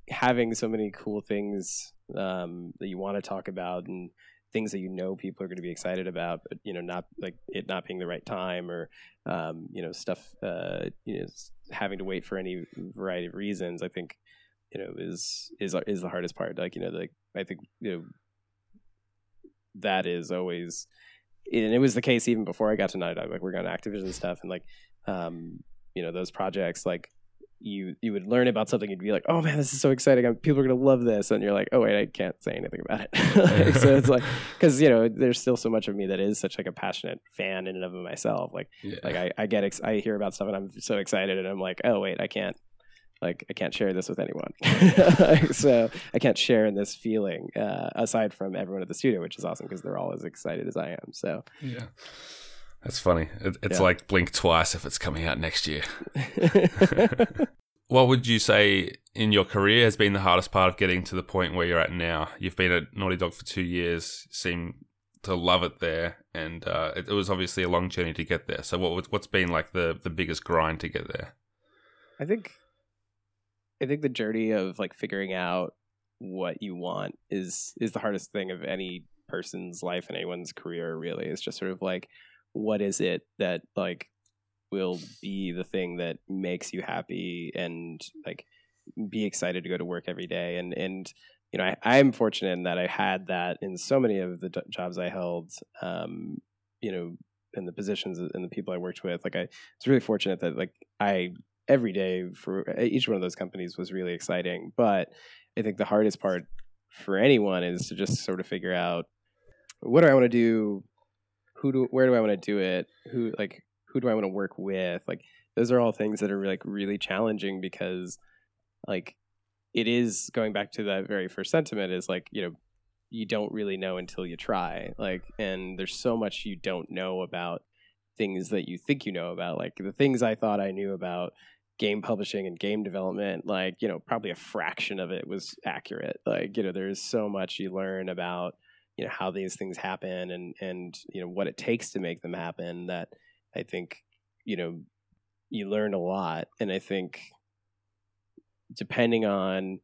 having so many cool things um, that you want to talk about and things that you know people are going to be excited about, but you know, not like it not being the right time or um, you know stuff uh, you know having to wait for any variety of reasons. I think you know is is is the hardest part. Like you know, like I think you know that is always, and it was the case even before I got to Naughty Dog. Like we're going to Activision stuff and like um, you know those projects like you you would learn about something, you'd be like, "Oh man, this is so exciting! I'm, people are gonna love this," and you're like, "Oh wait, I can't say anything about it." like, so it's like because you know there's still so much of me that is such like a passionate fan in and of myself. Like yeah. like I, I get ex- I hear about stuff and I'm so excited, and I'm like, "Oh wait, I can't." Like I can't share this with anyone, so I can't share in this feeling uh, aside from everyone at the studio, which is awesome because they're all as excited as I am. So yeah, that's funny. It, it's yeah. like blink twice if it's coming out next year. what would you say in your career has been the hardest part of getting to the point where you're at now? You've been at Naughty Dog for two years, seem to love it there, and uh, it, it, was obviously a long journey to get there. So, what what's been like the the biggest grind to get there? I think, I think the journey of like figuring out what you want is is the hardest thing of any person's life and anyone's career. Really, it's just sort of like what is it that like will be the thing that makes you happy and like be excited to go to work every day? And and you know I, i'm fortunate in that i had that in so many of the jobs i held um you know and the positions and the people i worked with. Like i was really fortunate that like i every day for each one of those companies was really exciting. But i think the hardest part for anyone is to just sort of figure out what do i want to do who do where do I want to do it? Who like who do I want to work with? Like those are all things that are like really challenging because like it is going back to that very first sentiment is like, you know, you don't really know until you try. Like and there's so much you don't know about things that you think you know about. Like the things I thought I knew about game publishing and game development, like, you know, probably a fraction of it was accurate. Like, you know, there's so much you learn about you know how these things happen and and you know what it takes to make them happen that i think you know you learn a lot. And i think depending on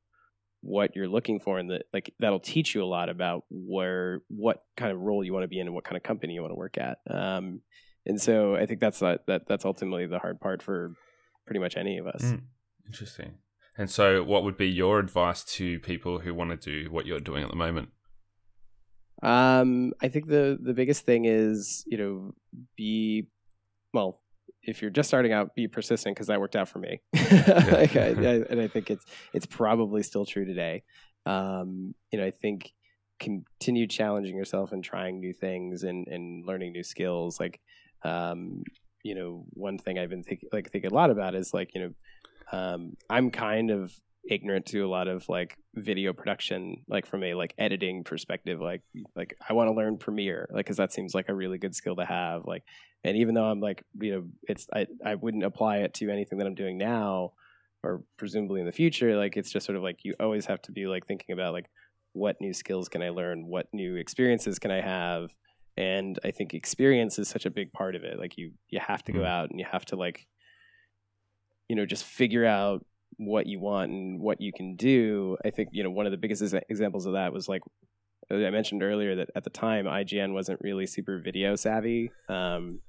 what you're looking for and that like that'll teach you a lot about where what kind of role you want to be in and what kind of company you want to work at. Um, and so i think that's that that's ultimately the hard part for pretty much any of us. Mm, interesting. And so what would be your advice to people who want to do what you're doing at the moment um, I think the the biggest thing is you know be well if you're just starting out, be persistent because that worked out for me. like I, I, and I think it's it's probably still true today. Um, you know, I think continue challenging yourself and trying new things and and learning new skills. Like, um, you know, one thing I've been thinking like thinking a lot about is like you know, um, I'm kind of ignorant to a lot of like video production like from a like editing perspective like like i want to learn premiere like because that seems like a really good skill to have like and even though i'm like you know it's i i wouldn't apply it to anything that i'm doing now or presumably in the future like it's just sort of like you always have to be like thinking about like what new skills can i learn what new experiences can i have and i think experience is such a big part of it like you you have to go mm. out and you have to like you know just figure out what you want and what you can do. I think you know one of the biggest examples of that was like I mentioned earlier that at the time IGN wasn't really super video savvy. Um,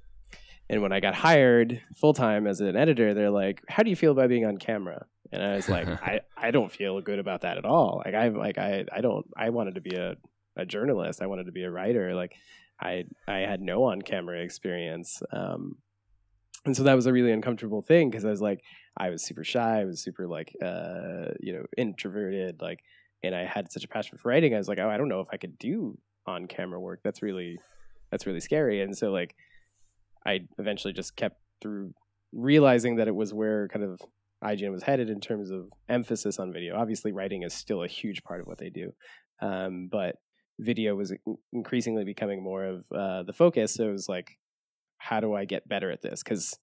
and when I got hired full time as an editor, they're like, "How do you feel about being on camera?" And I was like, "I, I don't feel good about that at all. Like I like I I don't I wanted to be a a journalist. I wanted to be a writer. Like I I had no on camera experience. Um, and so that was a really uncomfortable thing because I was like, I was super shy. I was super like, uh, you know, introverted. Like, and I had such a passion for writing. I was like, oh, I don't know if I could do on camera work. That's really that's really scary. And so like I eventually just kept through realizing that it was where kind of IGN was headed in terms of emphasis on video. Obviously, writing is still a huge part of what they do, um, but video was increasingly becoming more of uh, the focus. So it was like, how do I get better at this? Because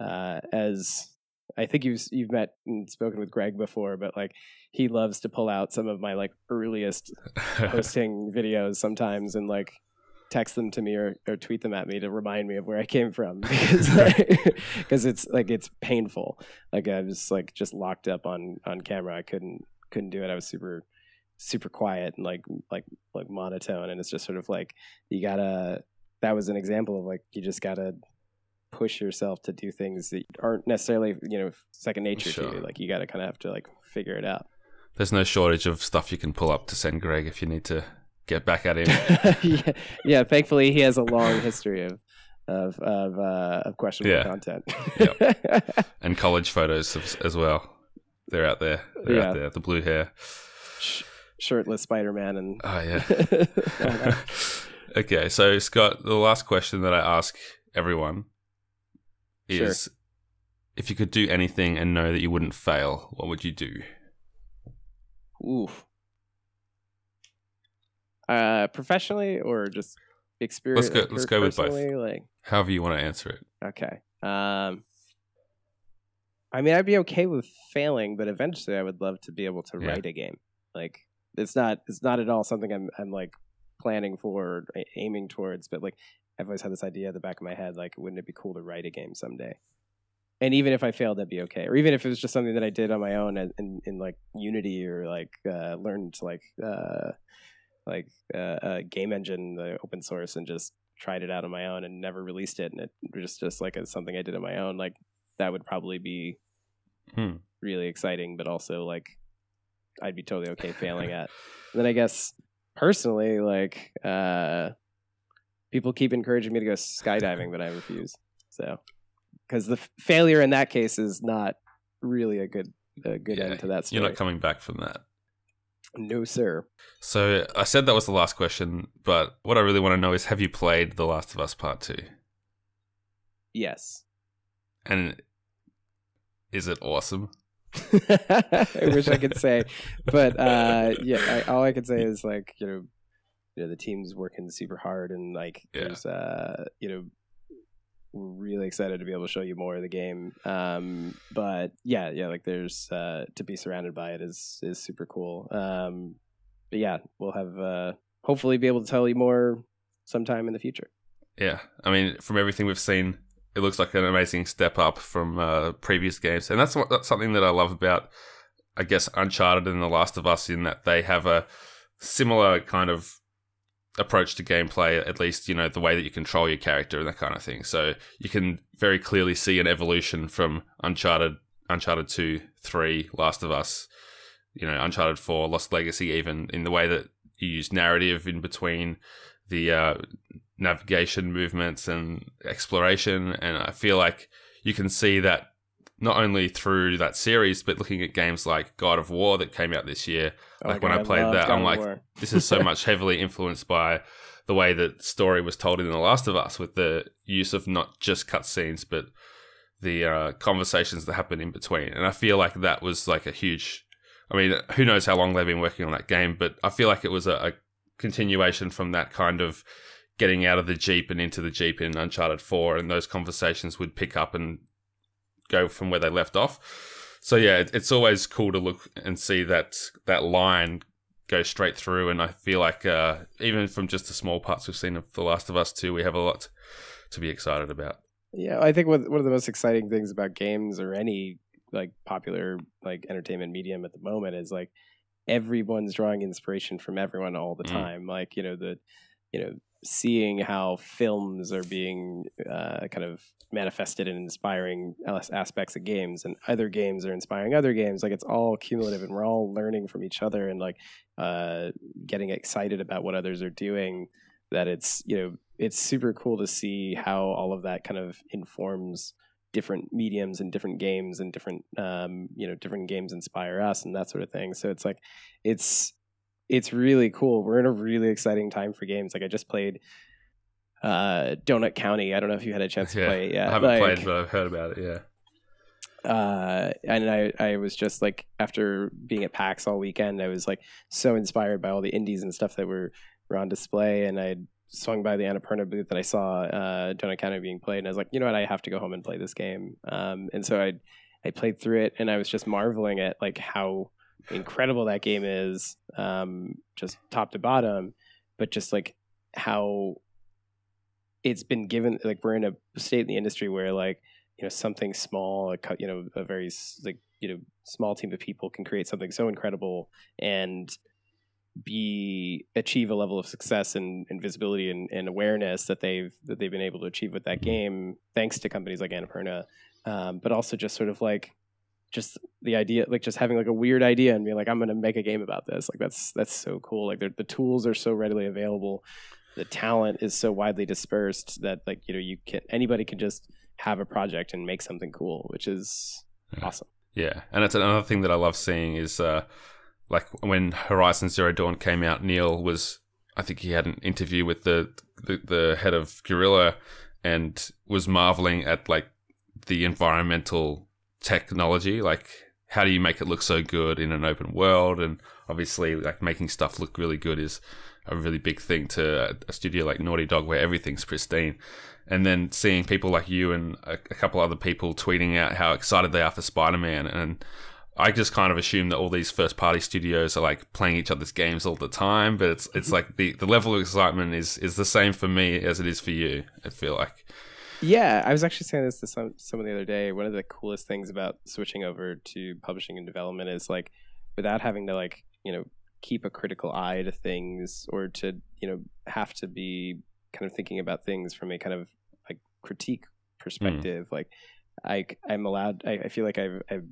uh, as I think you've you've met and spoken with Greg before, but like he loves to pull out some of my like earliest posting videos sometimes and like text them to me or, or tweet them at me to remind me of where I came from because like, cause it's like it's painful. Like I was like just locked up on on camera. I couldn't couldn't do it. I was super super quiet and like like like monotone and it's just sort of like you gotta that was an example of like you just gotta push yourself to do things that aren't necessarily you know second nature sure. to you like you gotta kind of have to like figure it out there's no shortage of stuff you can pull up to send greg if you need to get back at him. yeah, yeah. Thankfully, he has a long history of of of, uh, of questionable yeah. content. yep. And college photos as well. They're out there. They're yeah. out there. The blue hair, Sh- shirtless Spider Man, and oh yeah. okay, so Scott, the last question that I ask everyone is. Sure. If you could do anything and know that you wouldn't fail, what would you do? Oof uh, professionally or just experience? Let's go. Let's go with both. Like, however you want to answer it. Okay. Um, I mean, I'd be okay with failing, but eventually, I would love to be able to yeah. write a game. Like, it's not. It's not at all something I'm. I'm like planning for, or aiming towards. But like, I've always had this idea at the back of my head. Like, wouldn't it be cool to write a game someday? and even if I failed, that'd be okay. Or even if it was just something that I did on my own in, in, in like Unity or like uh, learned to like uh, like uh, a game engine, the open source, and just tried it out on my own and never released it, and it was just like a, something I did on my own. Like that would probably be hmm. really exciting, but also like I'd be totally okay failing at. And then I guess personally, like uh, people keep encouraging me to go skydiving, but I refuse. So because the f- failure in that case is not really a good a good yeah, end to that story. You're not coming back from that. No, sir. So I said that was the last question, but what I really want to know is have you played The Last of Us Part 2? Yes. And is it awesome? I wish I could say, but uh, yeah, I, all I can say is like you know, you know, the team's working super hard, and like yeah. there's uh, you know, we're really excited to be able to show you more of the game. Um, but yeah, yeah, like there's uh, to be surrounded by it is is super cool. Um, but yeah, we'll have uh, hopefully be able to tell you more sometime in the future. Yeah, I mean, from everything we've seen, it looks like an amazing step up from uh, previous games, and that's that's something that I love about, I guess, Uncharted and The Last of Us, in that they have a similar kind of approach to gameplay, at least, you know, the way that you control your character and that kind of thing. So you can very clearly see an evolution from Uncharted, Uncharted 2, 3, Last of Us, you know, Uncharted 4, Lost Legacy, even in the way that you use narrative in between the uh, navigation movements and exploration. And I feel like you can see that not only through that series, but looking at games like God of War that came out this year. Oh like when I played that, God I'm like, this is so much heavily influenced by the way that story was told in The Last of Us, with the use of not just cutscenes, but the uh, conversations that happen in between. And I feel like that was like a huge. I mean, who knows how long they've been working on that game, but I feel like it was a, a continuation from that kind of getting out of the Jeep and into the Jeep in Uncharted 4, and those conversations would pick up and go from where they left off. So yeah, it's always cool to look and see that that line go straight through. And I feel like uh, even from just the small parts we've seen of The Last of Us 2, we have a lot to be excited about. Yeah, I think one of the most exciting things about games or any like popular like entertainment medium at the moment is like everyone's drawing inspiration from everyone all the mm. time. Mm. Like you know the you know seeing how films are being uh, kind of manifested in inspiring aspects of games and other games are inspiring other games like it's all cumulative and we're all learning from each other and like uh, getting excited about what others are doing that it's you know it's super cool to see how all of that kind of informs different mediums and different games and different um, you know different games inspire us and that sort of thing. So it's like it's it's really cool. We're in a really exciting time for games. Like I just played uh, Donut County. I don't know if you had a chance to yeah. play it yet. I haven't Like, played, but I've heard about it. Yeah. uh, and I, I was just like after being at PAX all weekend, I was like so inspired by all the indies and stuff that were, were on display, and I swung by the Annapurna booth and I saw uh, Donut County being played, and I was like, you know what, I have to go home and play this game. Um, and so I I played through it, and I was just marveling at like how incredible that game is, um, just top to bottom, but just like how it's been given like we're in a state in the industry where like you know something small like you know a very like you know small team of people can create something so incredible and be achieve a level of success and, and visibility and, and awareness that they've that they've been able to achieve with that game thanks to companies like Annapurna um, but also just sort of like just the idea like just having like a weird idea and being like i'm going to make a game about this. Like that's that's so cool. Like the tools are so readily available. The talent is so widely dispersed that like you know you can anybody can just have a project and make something cool which is Yeah. awesome. Yeah, and that's another thing that I love seeing is uh, like when Horizon Zero Dawn came out, Neil was I think he had an interview with the the, the head of Guerrilla and was marveling at like the environmental technology, like how do you make it look so good in an open world, and obviously like making stuff look really good is a really big thing to a, studio like Naughty Dog where everything's pristine. And then seeing people like you and a, couple other people tweeting out how excited they are for Spider-Man, and I just kind of assume that all these first-party studios are like playing each other's games all the time, but it's it's mm-hmm. like the, the level of excitement is is the same for me as it is for you. I feel like, Yeah, I was actually saying this to some someone the other day. One of the coolest things about switching over to publishing and development is like without having to like, you know, keep a critical eye to things or to, you know, have to be kind of thinking about things from a kind of like critique hmm. perspective. Like I I'm allowed I, I feel like I've I've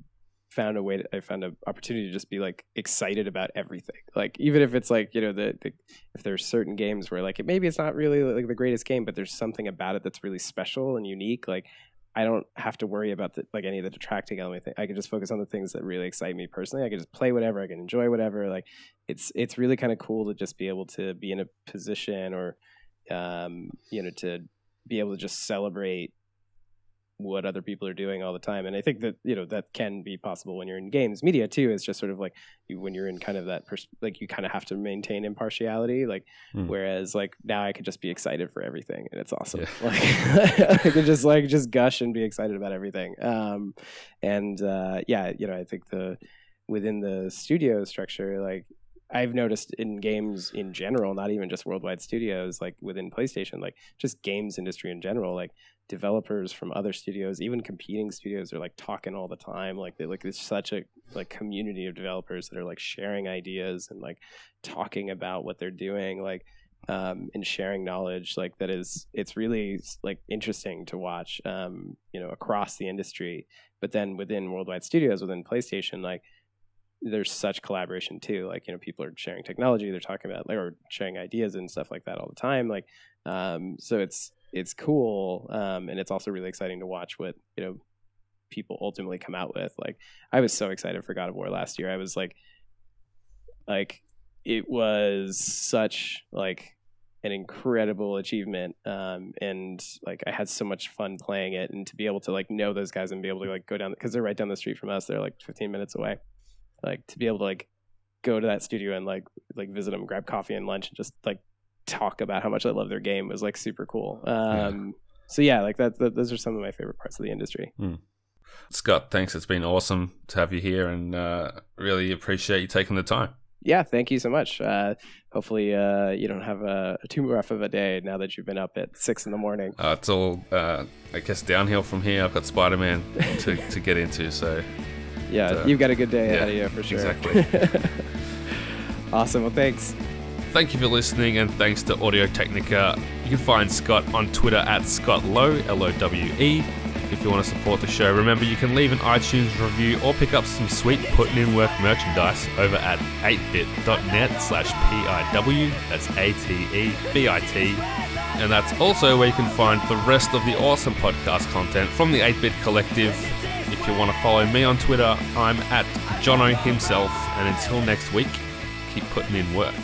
found a way to, I found an opportunity to just be like excited about everything. Like even if it's like, you know, the, the if there's certain games where like it, maybe it's not really like the greatest game, but there's something about it that's really special and unique. Like I don't have to worry about the, like any of the detracting element. I can just focus on the things that really excite me personally. I can just play whatever. I can enjoy whatever. Like it's it's really kind of cool to just be able to be in a position or um, you know to be able to just celebrate what other people are doing all the time and i think that you know that can be possible when you're in games media too is just sort of like you, when you're in kind of that pers- like you kind of have to maintain impartiality like Hmm. whereas like now i could just be excited for everything and it's awesome Yeah. like i could just like just gush and be excited about everything um and uh yeah you know i think the within the studio structure like I've noticed in games in general, not even just worldwide studios, like within PlayStation, like just games industry in general, like developers from other studios, even competing studios are like talking all the time. Like they like there's such a like community of developers that are like sharing ideas and like talking about what they're doing, like um, and sharing knowledge. Like that is it's really like interesting to watch, um, you know, across the industry. But then within worldwide studios, within PlayStation, like there's such collaboration too. Like you know, people are sharing technology, they're talking about like, or sharing ideas and stuff like that all the time. Like, um, so it's it's cool, um, and it's also really exciting to watch what you know people ultimately come out with. Like, I was so excited for God of War last year. I was like, like it was such like an incredible achievement um, and like i had so much fun playing it and to be able to like know those guys and be able to like go down because they're right down the street from us they're like 15 minutes away like to be able to like go to that studio and like like visit them grab coffee and lunch and just like talk about how much i love their game was like super cool. Um so yeah like that, that those are some of my favorite parts of the industry. Scott, thanks. It's been awesome to have you here, and uh, really appreciate you taking the time. yeah thank you so much. Uh hopefully uh you don't have a too rough of a day now that you've been up at six in the morning. Uh, it's all, uh, I guess, downhill from here. I've got Spider Man to, to get into, so yeah Uh, you've got a good day yeah, ahead of you for sure. exactly. awesome. Well thanks Thank you for listening, and thanks to Audio Technica. You can find Scott on Twitter at Scott Lowe, L O W E. If you want to support the show, remember you can leave an iTunes review or pick up some sweet putting in work merchandise over at 8bit.net slash PIW. That's A T E B I T And that's also where you can find the rest of the awesome podcast content from the 8 Bit Collective. If you want to follow me on Twitter, I'm at Jono himself. And until next week, keep putting in work.